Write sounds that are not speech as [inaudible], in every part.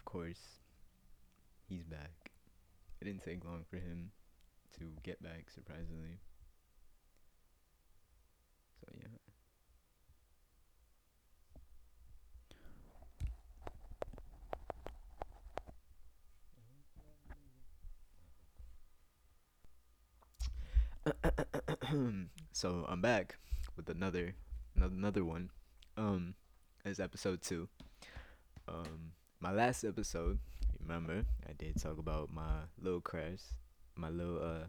of course, he's back. It didn't take long for him to get back, surprisingly. So yeah. [clears throat] so I'm back with another another one. Um, as episode two. Um, my last episode, remember, I did talk about my little crush, my little uh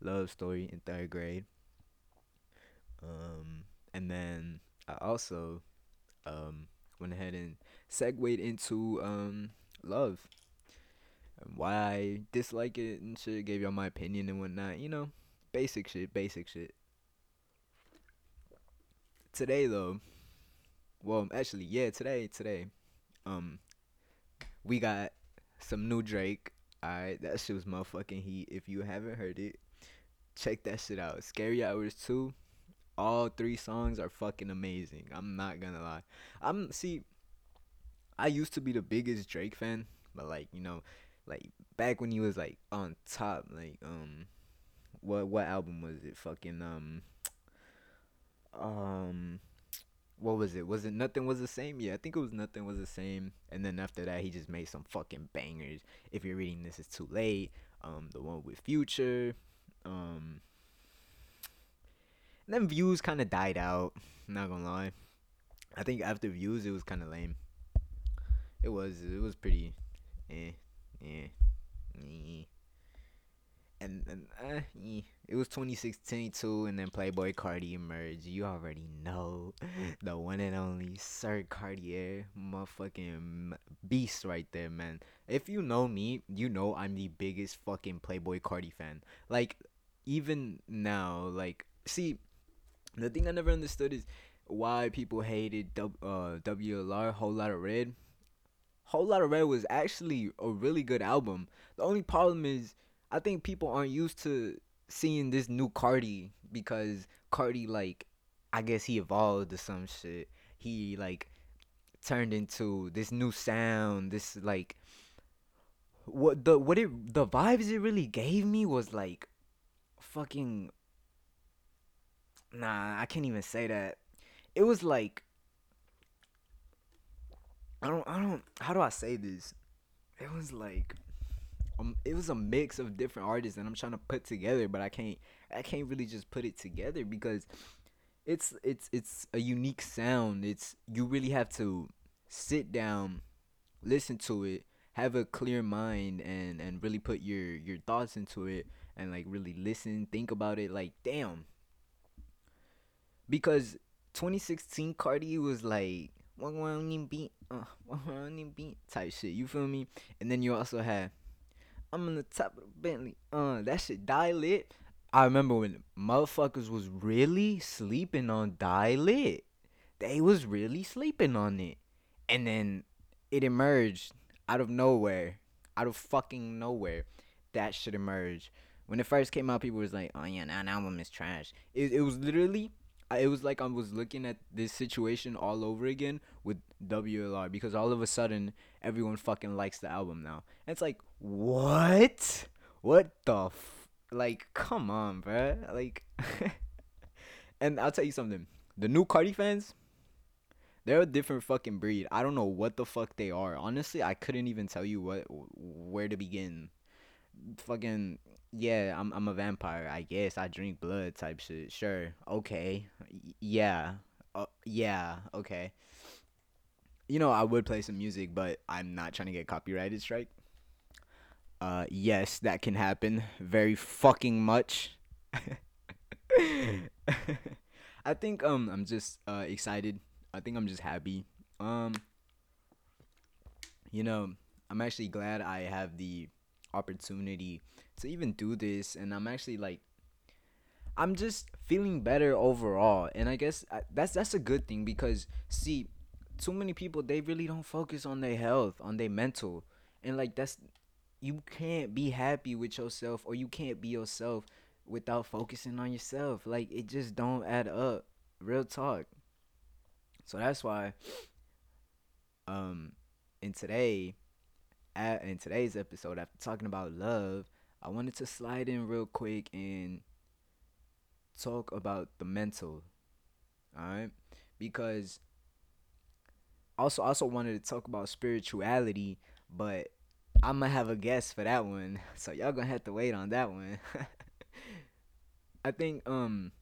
love story in third grade. Um, and then I also um went ahead and segued into um love and why I dislike it and shit. Gave y'all my opinion and whatnot. You know, basic shit, basic shit. Today though, well, actually, yeah, today, today, um, we got some new Drake. Alright, that shit was motherfucking heat. If you haven't heard it, check that shit out. Scary Hours 2. All three songs are fucking amazing. I'm not gonna lie. I'm see I used to be the biggest Drake fan, but like, you know, like back when he was like on top, like um what what album was it? Fucking um um what was it? Was it Nothing Was the Same? Yeah, I think it was Nothing Was the Same. And then after that, he just made some fucking bangers. If you're reading this, it's too late. Um, the one with Future. Um, and then Views kind of died out. Not gonna lie. I think after Views, it was kind of lame. It was. It was pretty. Eh. Eh. eh and, and uh, it was 2016 too, and then Playboi Carti emerged. You already know the one and only Sir Cartier, motherfucking beast right there, man. If you know me, you know I'm the biggest fucking Playboi Carti fan. Like, even now, like, see, the thing I never understood is why people hated w, uh, WLR, Whole Lot of Red. Whole Lot of Red was actually a really good album. The only problem is I think people aren't used to seeing this new Carti because Carti like I guess he evolved to some shit. He like turned into this new sound, this like what the what it the vibes it really gave me was like fucking nah, I can't even say that. It was like I don't I don't how do I say this? It was like um, it was a mix of different artists that I'm trying to put together, but I can't I can't really just put it together because it's it's it's a unique sound. It's you really have to sit down, listen to it, have a clear mind and and really put your your thoughts into it and like really listen, think about it like damn. Because 2016 Carti was like beat uh [laughs] beat type shit. You feel me? And then you also had I'm in the top of the Bentley. Uh, that shit die lit. I remember when motherfuckers was really sleeping on die lit. They was really sleeping on it. And then it emerged out of nowhere. Out of fucking nowhere. That shit emerged. When it first came out, people was like, "Oh yeah, now that album is trash." It, it was literally it was like I was looking at this situation all over again with WLR because all of a sudden everyone fucking likes the album now. And it's like, what? What the f- like? Come on, bro. Like, [laughs] and I'll tell you something. The new Carti fans, they're a different fucking breed. I don't know what the fuck they are. Honestly, I couldn't even tell you what where to begin. Fucking yeah, I'm I'm a vampire. I guess I drink blood type shit. Sure. Okay. Yeah. Uh, yeah. Okay. You know, I would play some music, but I'm not trying to get copyrighted strike. Uh yes, that can happen very fucking much. [laughs] I think um I'm just uh excited. I think I'm just happy. Um you know, I'm actually glad I have the opportunity to even do this and i'm actually like i'm just feeling better overall and i guess I, that's that's a good thing because see too many people they really don't focus on their health on their mental and like that's you can't be happy with yourself or you can't be yourself without focusing on yourself like it just don't add up real talk. So that's why um and today in today's episode, after talking about love, I wanted to slide in real quick and talk about the mental. All right, because also also wanted to talk about spirituality, but I'm gonna have a guest for that one, [laughs] so y'all gonna have to wait on that one. [laughs] I think um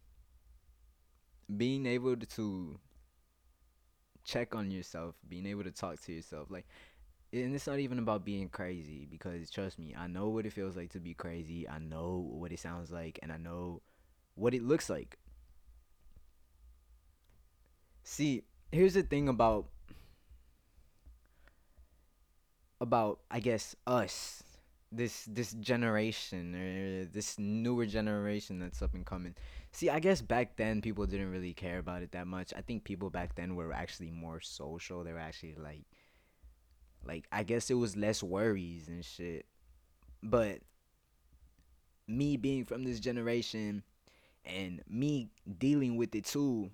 being able to check on yourself, being able to talk to yourself, like and it's not even about being crazy because trust me, I know what it feels like to be crazy. I know what it sounds like and I know what it looks like. See, here's the thing about about I guess us this this generation or this newer generation that's up and coming. See, I guess back then people didn't really care about it that much. I think people back then were actually more social. They were actually like like I guess it was less worries and shit. But me being from this generation and me dealing with it too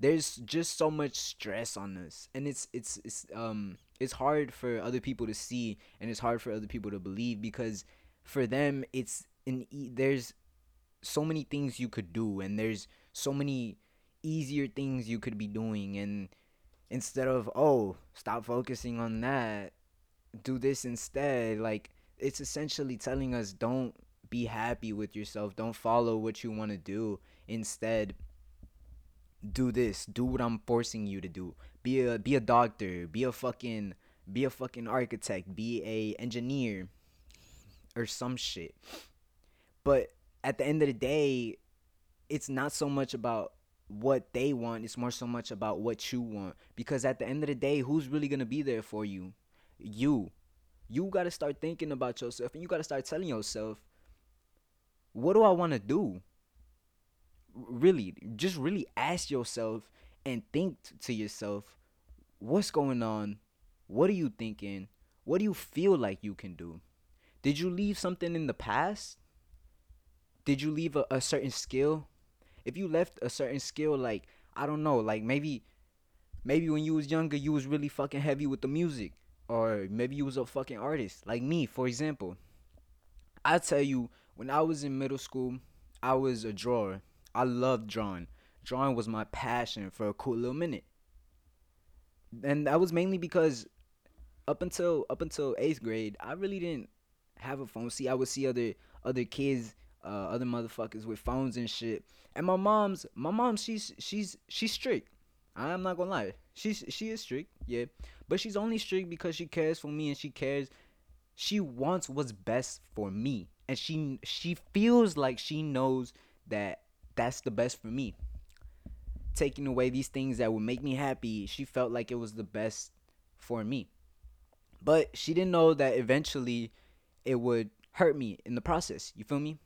there's just so much stress on us and it's it's it's um it's hard for other people to see and it's hard for other people to believe because for them it's in there's so many things you could do and there's so many easier things you could be doing and instead of oh stop focusing on that. Do this instead. Like it's essentially telling us don't be happy with yourself. Don't follow what you want to do. Instead do this. Do what i'm forcing you to do. Be a be a doctor. Be a fucking be a fucking architect. Be a engineer or some shit. But at the end of the day it's not so much about what they want it's more so much about what you want. Because at the end of the day who's really gonna be there for you? You. You gotta start thinking about yourself and you gotta start telling yourself what do i want to do really just really ask yourself and think t- to yourself what's going on? What are you thinking? What do you feel like you can do? Did you leave something in the past? Did you leave a, a certain skill if you left a certain skill like i don't know like maybe maybe when you was younger you was really fucking heavy with the music or maybe you was a fucking artist like me for example i tell you when i was in middle school i was a drawer I loved drawing. Drawing was my passion for a cool little minute. And that was mainly because up until up until eighth grade, I really didn't have a phone. See, I would see other other kids, uh, other motherfuckers with phones and shit. And my mom's my mom, she's she's she's strict. I'm not gonna lie. She's she is strict, yeah. But she's only strict because she cares for me and she cares she wants what's best for me. And she she feels like she knows that that's the best for me. Taking away these things that would make me happy, she felt like it was the best for me. But she didn't know that eventually it would hurt me in the process. You feel me?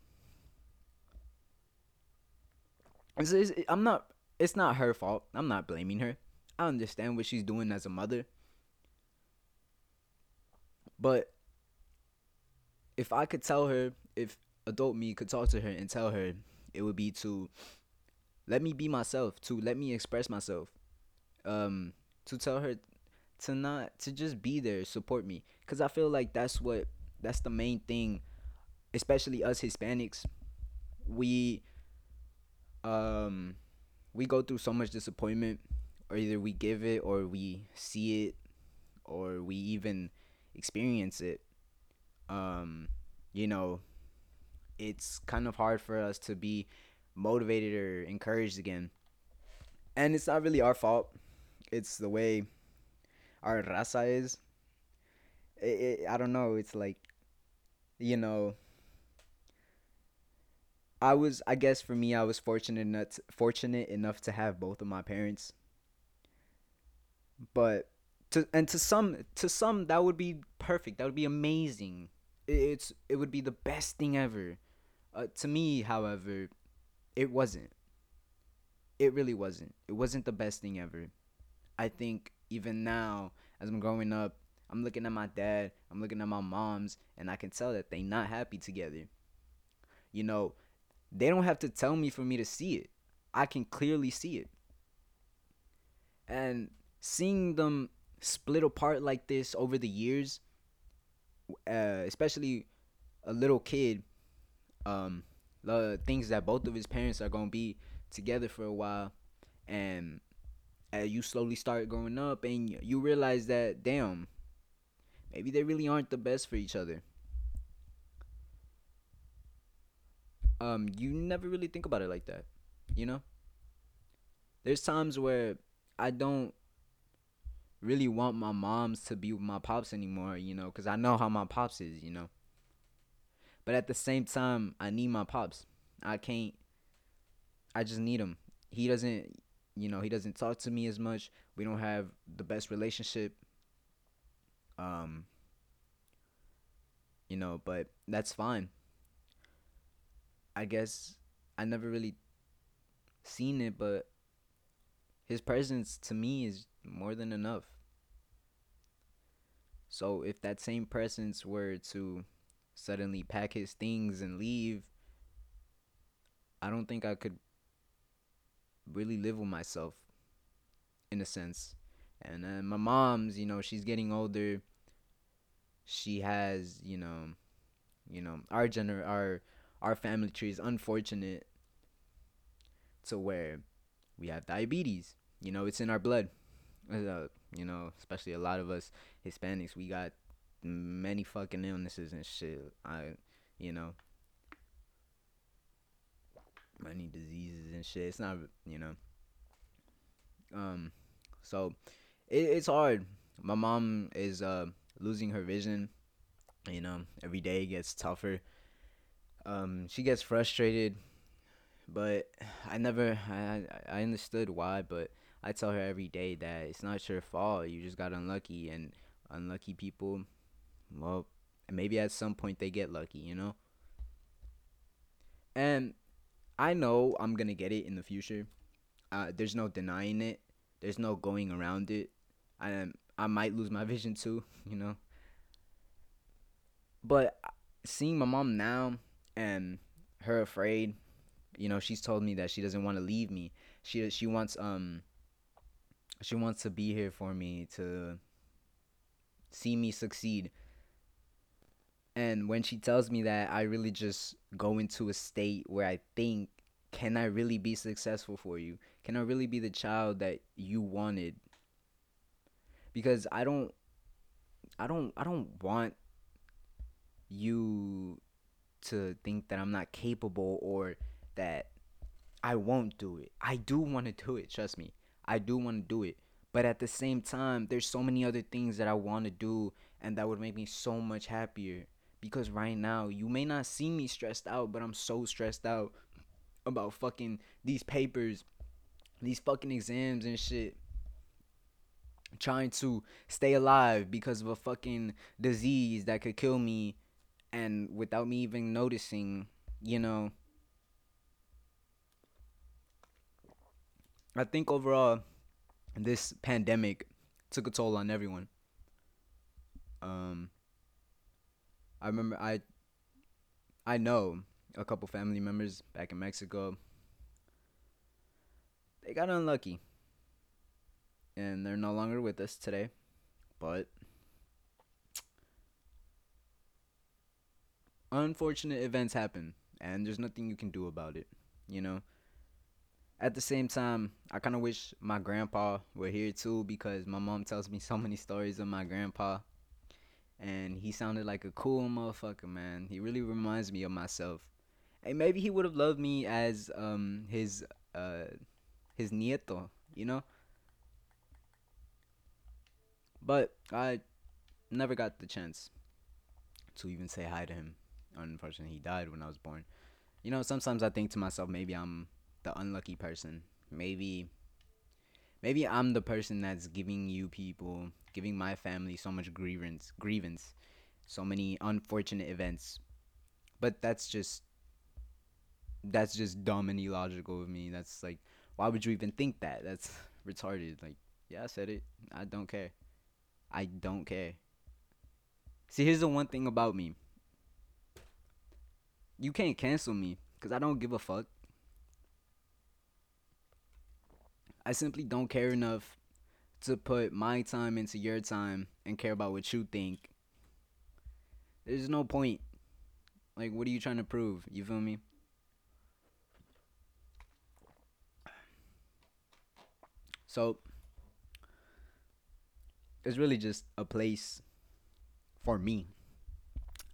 It's, it's, I'm not. It's not her fault. I'm not blaming her. I understand what she's doing as a mother. But if I could tell her, if adult me could talk to her and tell her it would be to let me be myself, to let me express myself, um, to tell her to not to just be there, support me, cause I feel like that's what that's the main thing, especially us Hispanics. We um we go through so much disappointment, or either we give it, or we see it, or we even experience it. Um, you know, it's kind of hard for us to be motivated or encouraged again. And it's not really our fault. It's the way our raza is. It, it, I don't know. It's like, you know, I was. I guess for me, I was fortunate enough. To, fortunate enough to have both of my parents. But to and to some to some that would be perfect. That would be amazing. It's it would be the best thing ever. Uh, to me, however, it wasn't. It really wasn't. It wasn't the best thing ever. I think even now, as I'm growing up, I'm looking at my dad, I'm looking at my mom's, and I can tell that they're not happy together. You know, they don't have to tell me for me to see it. I can clearly see it. And seeing them split apart like this over the years, uh, especially a little kid, um, the things that both of his parents are gonna be together for a while, and uh, you slowly start growing up, and you realize that damn, maybe they really aren't the best for each other. Um, you never really think about it like that, you know. There's times where I don't really want my moms to be with my pops anymore, you know, because I know how my pops is, you know. But at the same time, I need my pops. I can't. I just need him. He doesn't, you know, he doesn't talk to me as much. We don't have the best relationship. Um, you know, but that's fine. I guess I never really seen it, but his presence to me is more than enough. So if that same presence were to suddenly pack his things and leave, I don't think I could really live with myself in a sense. And then my mom's, you know, she's getting older. She has, you know, you know, our gener our our family tree is unfortunate to where we have diabetes. You know, it's in our blood. Uh, you know, especially a lot of us Hispanics, we got many fucking illnesses and shit. I, you know, many diseases and shit. It's not, you know. Um, so it, it's hard. My mom is uh losing her vision. You know, every day gets tougher. Um, she gets frustrated, but I never I I understood why, but I tell her every day that it's not your fault. You just got unlucky, and unlucky people, well, maybe at some point they get lucky, you know. And I know I'm gonna get it in the future. Uh, there's no denying it. There's no going around it. I I might lose my [laughs] vision too, you know. But seeing my mom now and her afraid, you know, she's told me that she doesn't want to leave me. She she wants um she wants to be here for me to see me succeed. And when she tells me that, I really just go into a state where I think, can I really be successful for you? Can I really be the child that you wanted? Because I don't I don't I don't want you to think that I'm not capable or that I won't do it. I do want to do it, trust me. I do want to do it. But at the same time, there's so many other things that I want to do and that would make me so much happier. Because right now, you may not see me stressed out, but I'm so stressed out about fucking these papers, these fucking exams and shit. Trying to stay alive because of a fucking disease that could kill me and without me even noticing, you know. I think overall, this pandemic took a toll on everyone. Um, I remember I I know a couple family members back in Mexico. They got unlucky. And they're no longer with us today. But unfortunate events happen and there's nothing you can do about it, you know? at the same time, I kind of wish my grandpa were here too because my mom tells me so many stories of my grandpa. And he sounded like a cool motherfucker, man. He really reminds me of myself. And maybe he would have loved me as um his uh his nieto, you know? But I never got the chance to even say hi to him. Unfortunately, he died when I was born. You know, sometimes I think to myself, maybe I'm the unlucky person. Maybe maybe I'm the person that's giving you people, giving my family so much grievance, grievance, so many unfortunate events. But that's just that's just dumb and illogical of me. That's like why would you even think that? That's [laughs] retarded. Like, yeah, I said it. I don't care. I don't care. See, here's the one thing about me. You can't cancel me because I don't give a fuck. I simply don't care enough to put my time into your time and care about what you think. There's no point. Like, what are you trying to prove? You feel me? So, it's really just a place for me,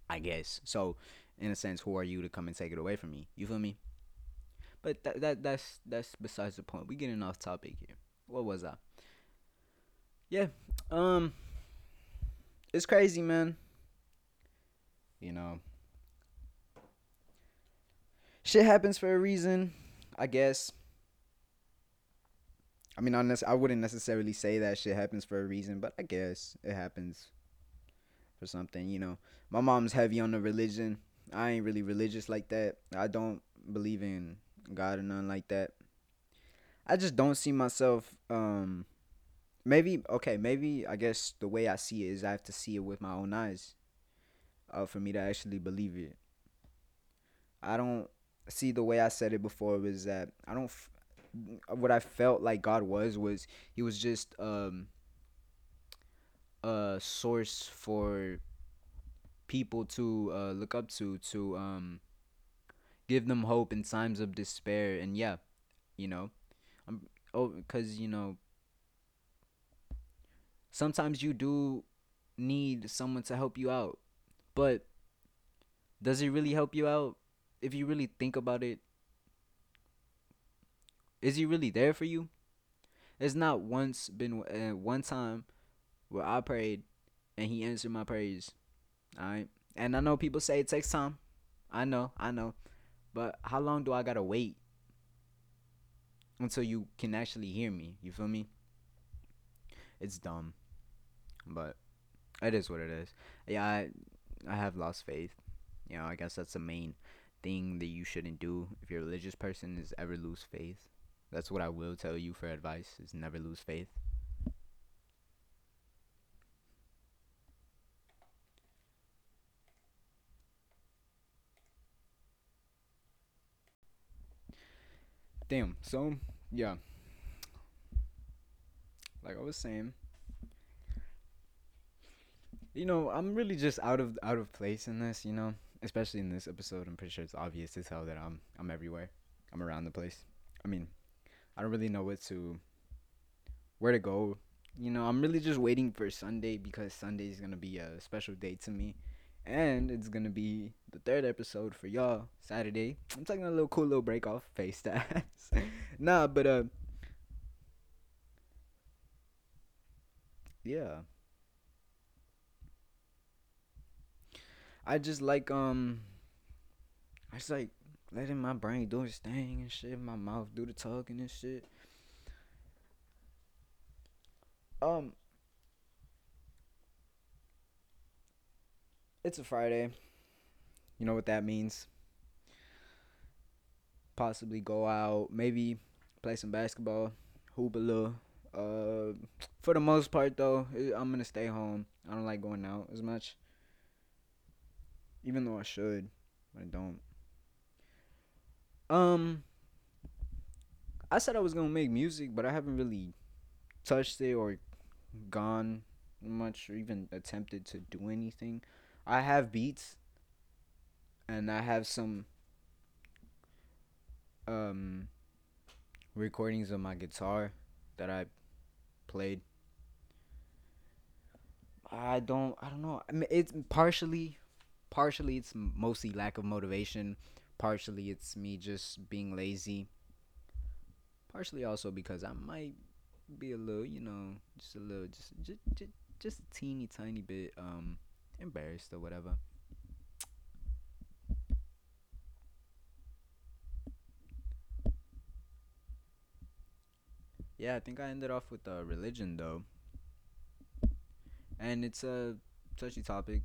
I guess. So, in a sense, who are you to come and take it away from me? You feel me? But that that that's that's besides the point. We getting off topic here. What was I? Yeah. Um. It's crazy, man. You know. Shit happens for a reason, I guess. I mean, I wouldn't necessarily say that shit happens for a reason, but I guess it happens for something. You know, my mom's heavy on the religion. I ain't really religious like that. I don't believe in God or nothing like that. I just don't see myself. Um, maybe okay, maybe I guess the way I see it is I have to see it with my own eyes. Uh, for me to actually believe it. I don't see the way I said it before was that I don't f- what I felt like God was was he was just um a source for people to uh, look up to to um give them hope in times of despair and yeah you know i'm oh because you know sometimes you do need someone to help you out but does it really help you out if you really think about it is he really there for you? It's not once been uh, one time where I prayed and he answered my prayers. All right. And I know people say it takes time. I know, I know. But how long do I got to wait until you can actually hear me? You feel me? It's dumb. But it is what it is. Yeah, I I have lost faith. You know, I guess that's the main thing that you shouldn't do if you're a religious person is ever lose faith. That's what I will tell you for advice is never lose faith. Damn. So, yeah. Like I was saying, you know, I'm really just out of out of place in this, you know, especially in this episode. I'm pretty sure it's obvious as hell that I'm I'm everywhere. I'm around the place. I mean, I don't really know what to where to go. You know, I'm really just waiting for Sunday because Sunday is gonna be a special day to me. And it's gonna be the third episode for y'all Saturday. I'm taking a little cool little break off face [laughs] stats. nah, but uh yeah. I just like um I just like letting my brain do its thing and shit, my mouth do the talking and shit. Um, it's a Friday. You know what that means? Possibly go out, maybe play some basketball, hoop a little. Uh, for the most part though, I'm gonna stay home. I don't like going out as much, even though I should, but I don't. Um, I said I was gonna make music, but I haven't really touched it or gone much or even attempted to do anything. I have beats and I have some um recordings of my guitar that I played. I don't I don't know. I mean it's partially partially it's mostly lack of motivation partially it's me just being lazy partially also because i might be a little you know just a little just just just, just a teeny tiny bit um embarrassed or whatever. Yeah i think i ended off with uh, religion though. And it's a touchy topic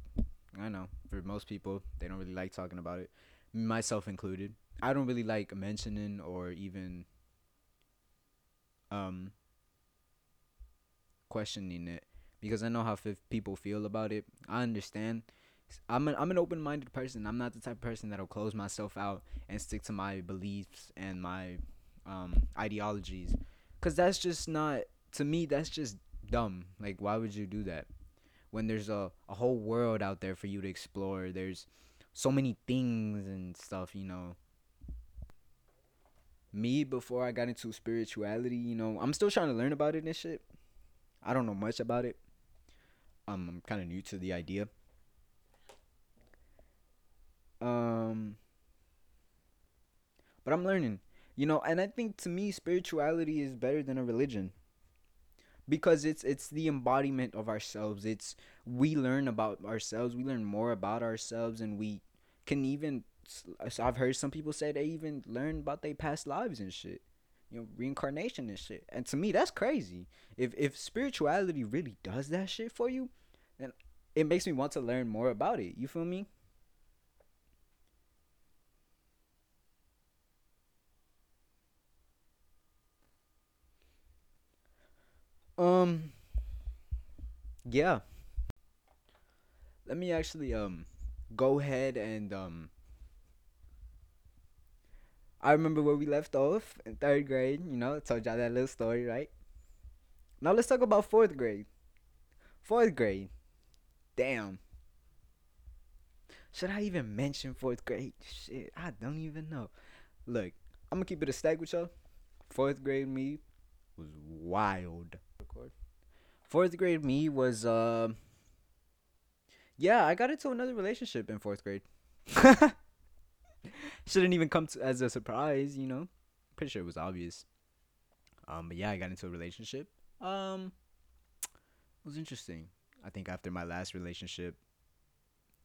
i know for most people they don't really like talking about it myself included. I don't really like mentioning or even um questioning it because I know how f- people feel about it. I understand. I'm an I'm an open-minded person. I'm not the type of person that'll close myself out and stick to my beliefs and my um ideologies cuz that's just not to me that's just dumb. Like why would you do that? when there's a, a whole world out there for you to explore. There's so many things and stuff, you know. Me before I got into spirituality, you know, I'm still trying to learn about it and shit. I don't know much about it. I'm kind of new to the idea. Um, but I'm learning, you know, and I think to me spirituality is better than a religion because it's it's the embodiment of ourselves. It's we learn about ourselves, we learn more about ourselves, and we can even. I've heard some people say they even learn about their past lives and shit you know reincarnation and shit and to me that's crazy if if spirituality really does that shit for you it makes me want to learn more about it you feel me um yeah let me actually um go ahead and um I remember where we left off in third grade, you know, told y'all that little story, right? Now let's talk about fourth grade. Fourth grade. Damn. Should I even mention fourth grade? Shit, I don't even know. Look, I'm gonna keep it a stack with y'all. Fourth grade me was wild. Fourth grade me was uh yeah, I got into another relationship in fourth grade. [laughs] Shouldn't even come to, as a surprise, you know. Pretty sure it was obvious. Um, but yeah, I got into a relationship. Um, it was interesting. I think after my last relationship,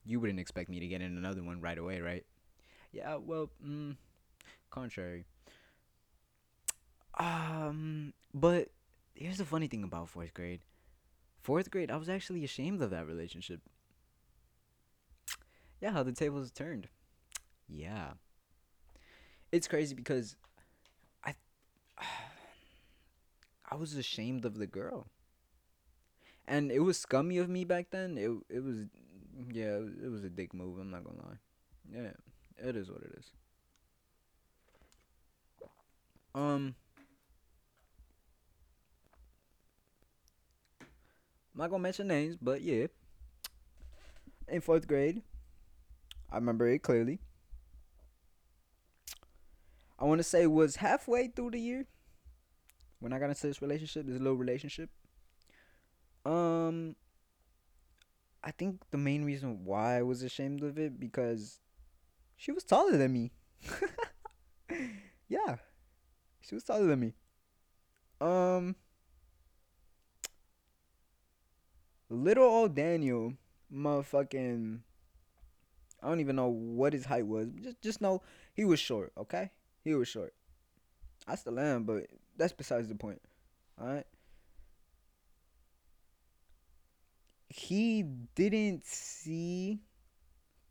you wouldn't expect me to get in another one right away, right? Yeah, well, mm, contrary. Um, but here's the funny thing about fourth grade. Fourth grade, I was actually ashamed of that relationship. Yeah, how the tables turned. Yeah. It's crazy because I [sighs] I was ashamed of the girl. And it was scummy of me back then. It it was yeah, it was a dick move, I'm not to lie. Yeah, it is what it is. Um I'm not gonna mention names, but yeah. In fourth grade, I remember it clearly. I want to say was halfway through the year when I got into this relationship, this little relationship. Um, I think the main reason why I was ashamed of it because she was taller than me. [laughs] yeah, she was taller than me. Um, little old Daniel, motherfucking. I don't even know what his height was. Just just know he was short. Okay, he was short. I still am, but that's besides the point. Alright? He didn't see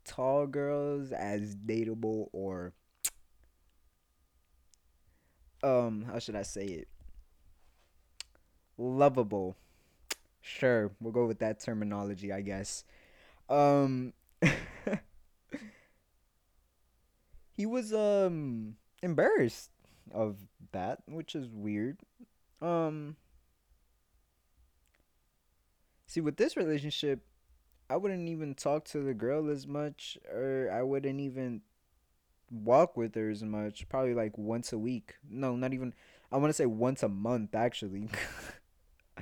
tall girls as dateable or um how should I say it? Lovable. Sure, we'll go with that terminology, I guess. Um [laughs] he was um embarrassed of that, which is weird. Um See, with this relationship, I wouldn't even talk to the girl as much or I wouldn't even walk with her as much, probably like once a week. No, not even I want to say once a month actually.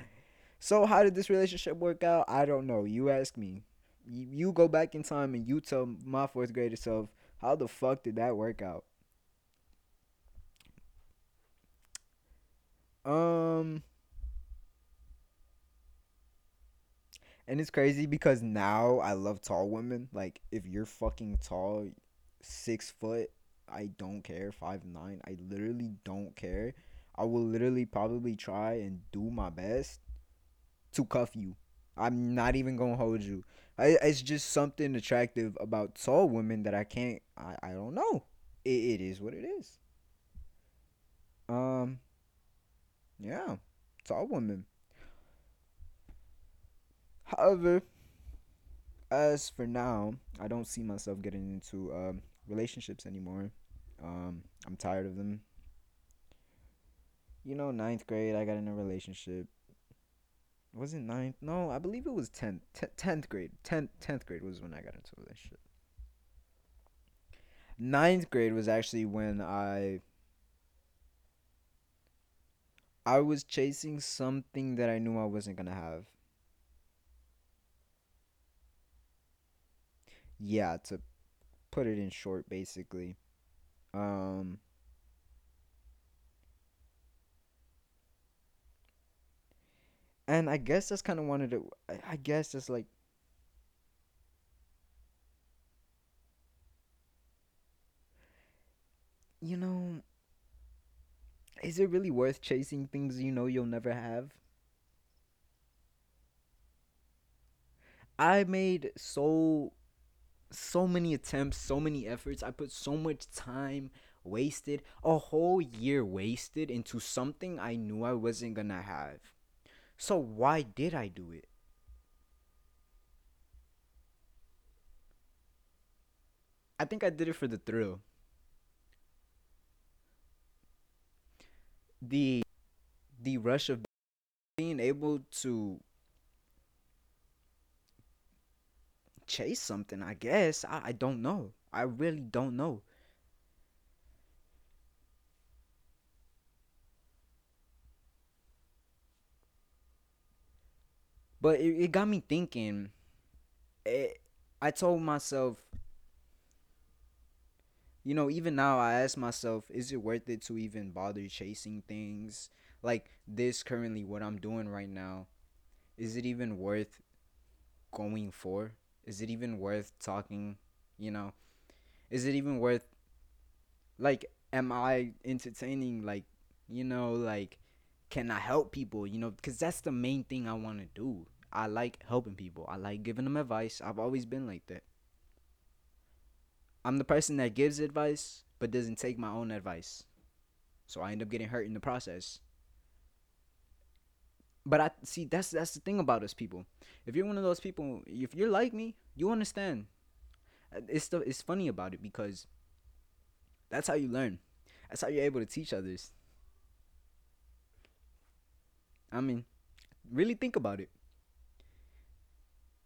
[laughs] so, how did this relationship work out? I don't know. You ask me. You, you go back in time and you tell my fourth grader self, how the fuck did that work out? Um And it's crazy because now I love tall women. Like if you're fucking tall, six foot, I don't care. Five nine, I literally don't care. I will literally probably try and do my best to cuff you. I'm not even gonna hold you. I, it's just something attractive about tall women that I can't. I, I don't know. It, it is what it is. Um, yeah, tall women. However, as for now, I don't see myself getting into um, relationships anymore. Um, I'm tired of them. You know, ninth grade, I got in a relationship. Was it ninth? No, I believe it was tenth. Tenth grade. Tenth tenth grade was when I got into a relationship. Ninth grade was actually when I I was chasing something that I knew I wasn't gonna have. Yeah, to put it in short, basically. Um, and I guess that's kind of wanted to. I I guess that's like you know, is it really worth chasing things you know you'll never have? I made so so many attempts, so many efforts. I put so much time wasted, a whole year wasted into something I knew I wasn't gonna have. So why did I do it? I think I did it for the thrill. The the rush of being able to chase something, I guess. I, I don't know. I really don't know. But it, it got me thinking. It, I told myself, you know, even now I ask myself, is it worth it to even bother chasing things like this currently what I'm doing right now? Is it even worth going for? Is it even worth talking, you know? Is it even worth like am I entertaining like, you know, like can I help people, you know, because that's the main thing I want to do. I like helping people. I like giving them advice. I've always been like that. I'm the person that gives advice but doesn't take my own advice. So I end up getting hurt in the process. But I see that's that's the thing about us people. If you're one of those people, if you're like me, you understand. Uh, It's the, it's funny about it because that's how you learn. That's how you're able to teach others. I mean, really think about it.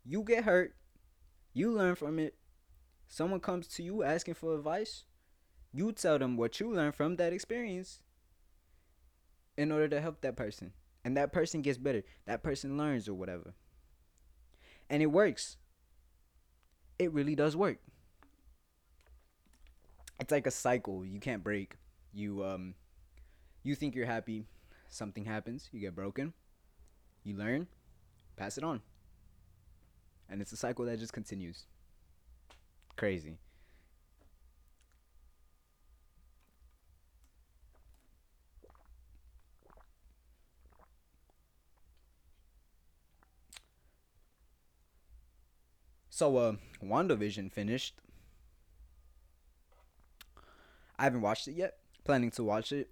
You get hurt, you learn from it. Someone comes to you asking for advice, you tell them what you learned from that experience in order to help that person. And that person gets better. That person learns or whatever. And it works. It really does work. It's like a cycle you can't break. You um you think you're happy, something happens, you get broken, you learn, pass it on. And it's a cycle that just continues. Crazy. So uh WandaVision finished. I haven't watched it yet. Planning to watch it.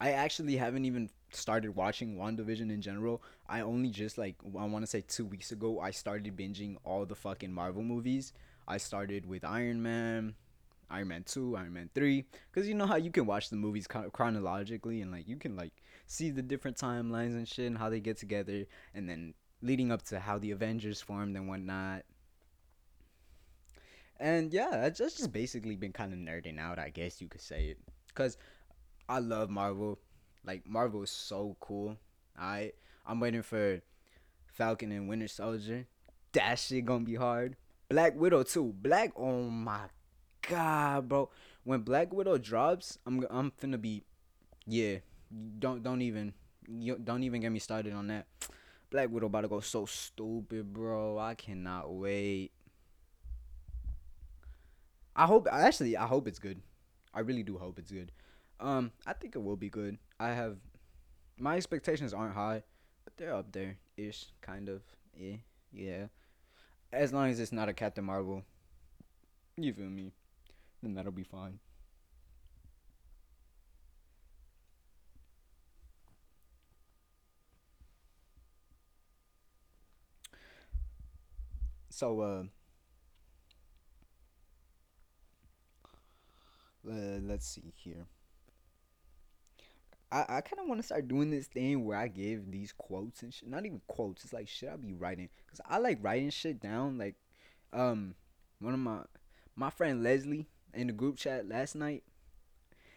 I actually haven't even started watching WandaVision in general. I only just like I want to say 2 weeks ago I started binging all the fucking Marvel movies. I started with Iron Man, Iron Man 2, Iron Man 3 cuz you know how you can watch the movies chronologically and like you can like see the different timelines and shit and how they get together and then leading up to how the Avengers formed and whatnot. And yeah, I just just basically been kind of nerding out, I guess you could say it. Cuz I love Marvel. Like Marvel is so cool. I I'm waiting for Falcon and Winter Soldier. That shit gonna be hard. Black Widow too. Black oh my god, bro. When Black Widow drops, I'm I'm finna be yeah. Don't don't even don't even get me started on that. Black Widow about to go so stupid, bro. I cannot wait. I hope actually I hope it's good. I really do hope it's good. Um, I think it will be good. I have my expectations aren't high, but they're up there ish, kind of. Yeah, yeah. As long as it's not a Captain Marvel, you feel me? Then that'll be fine. So uh, uh let's see here. I, I kind of want to start doing this thing where I give these quotes and shit. Not even quotes. It's like shit I be writing because I like writing shit down. Like, um, one of my my friend Leslie in the group chat last night.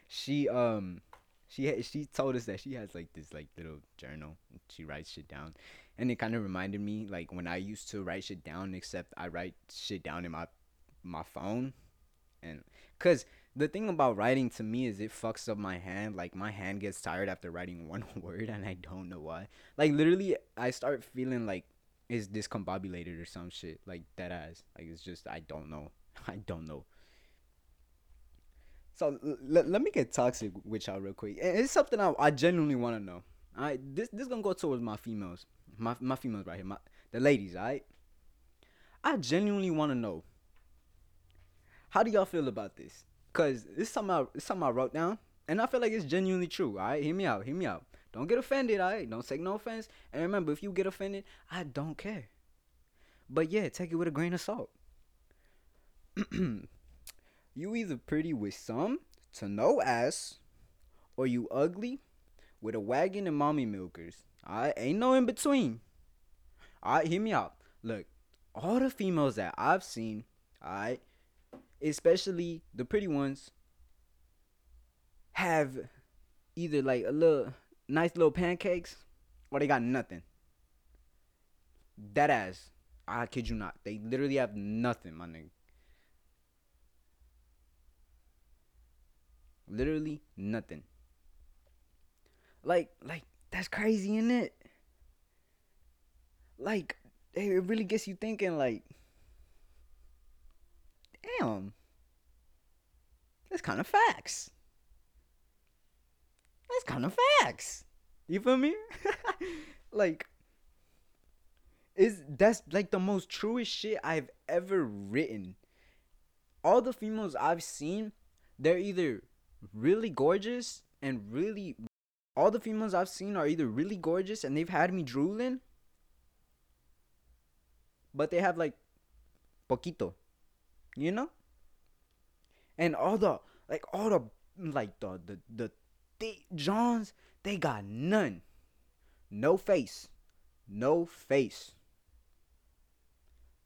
She um she had, she told us that she has like this like little journal. She writes shit down, and it kind of reminded me like when I used to write shit down. Except I write shit down in my my phone, and cause the thing about writing to me is it fucks up my hand. Like my hand gets tired after writing [laughs] one word, and I don't know why. Like literally, I start feeling like it's discombobulated or some shit like that ass. Like it's just I don't know. [laughs] I don't know. So l- let me get toxic with y'all real quick. It's something I, I genuinely want to know. Right, this this gonna go towards my females, my my females right here, my the ladies. All right, I genuinely want to know. How do y'all feel about this? Cause it's something I, it's something I wrote down, and I feel like it's genuinely true. All right, hear me out. Hear me out. Don't get offended. All right, don't take no offense. And remember, if you get offended, I don't care. But yeah, take it with a grain of salt. [clears throat] you either pretty with some to no ass, or you ugly with a wagon and mommy milkers. Alright, ain't no in between. Alright, hear me out. Look, all the females that I've seen, alright, especially the pretty ones, have either like a little nice little pancakes or they got nothing. That ass. I kid you not. They literally have nothing, my nigga. Literally nothing. Like, like that's crazy, isn't it? Like, it really gets you thinking. Like, damn, that's kind of facts. That's kind of facts. You feel me? [laughs] like, is that's like the most truest shit I've ever written. All the females I've seen, they're either really gorgeous and really all the females I've seen are either really gorgeous and they've had me drooling, but they have like poquito, you know? And all the like all the like the the the thick Johns, they got none. No face. No face.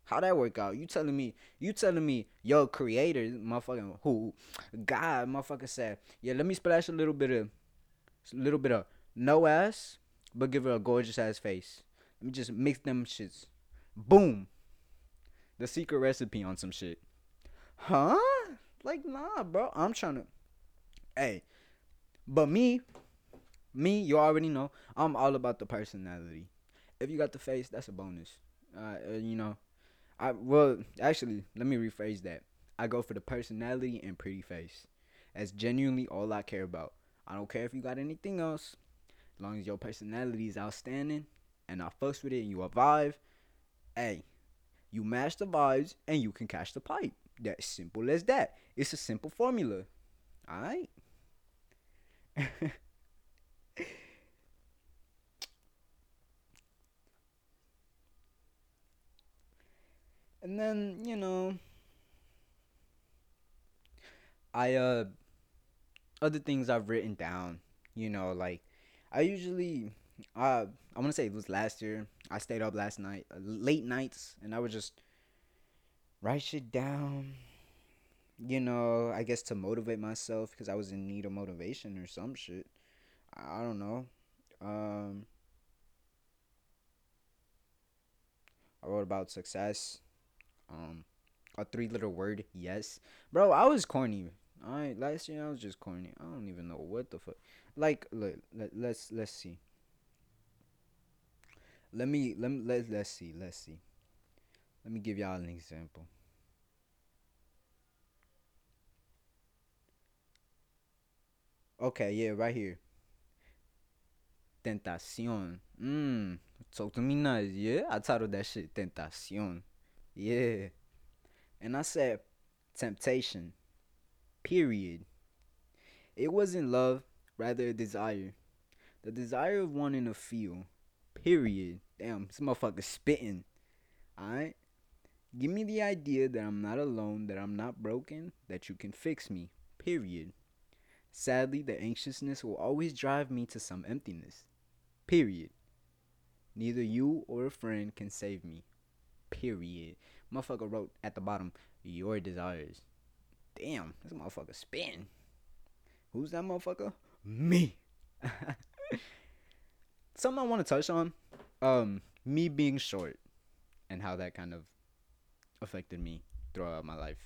How that work out? You telling me? You telling me? Yo, creator, motherfucking who? God, motherfucker said, yeah. Let me splash a little bit of, a little bit of no ass, but give her a gorgeous ass face. Let me just mix them shits. Boom. The secret recipe on some shit. Huh? Like nah, bro. I'm trying to. Hey, but me, me, you already know. I'm all about the personality. If you got the face, that's a bonus. Uh, uh, you know, I well actually let me rephrase that. I go for the personality and pretty face. That's genuinely all I care about. I don't care if you got anything else. As long as your personality is outstanding and I fucks with it and you vibe, hey, you match the vibes and you can catch the pipe. That simple as that. It's a simple formula. Alright? [laughs] and then, you know, I uh other things I've written down, you know, like I usually uh I want to say it was last year. I stayed up last night, uh, late nights, and I would just write shit down. You know, I guess to motivate myself because I was in need of motivation or some shit. I don't know. Um, I wrote about success. Um, a three letter word, yes, bro. I was corny. Alright, last year I was just corny. I don't even know what the fuck. Like, look, let, let's let's see. Let me let me let let's see. Let's see. Let me give y'all an example. Okay, yeah, right here. Tentacion. Mmm. Talk to me nice, yeah? I titled that shit Tentacion. Yeah. And I said temptation. Period. It wasn't love, rather a desire. The desire of wanting to feel. Period. Damn, this motherfucker spitting. Alright? Give me the idea that I'm not alone, that I'm not broken, that you can fix me. Period. Sadly, the anxiousness will always drive me to some emptiness. Period. Neither you or a friend can save me. Period. Motherfucker wrote at the bottom, your desires. Damn, this motherfucker spin. Who's that motherfucker? Me. [laughs] Something I want to touch on. Um, me being short and how that kind of affected me throughout my life.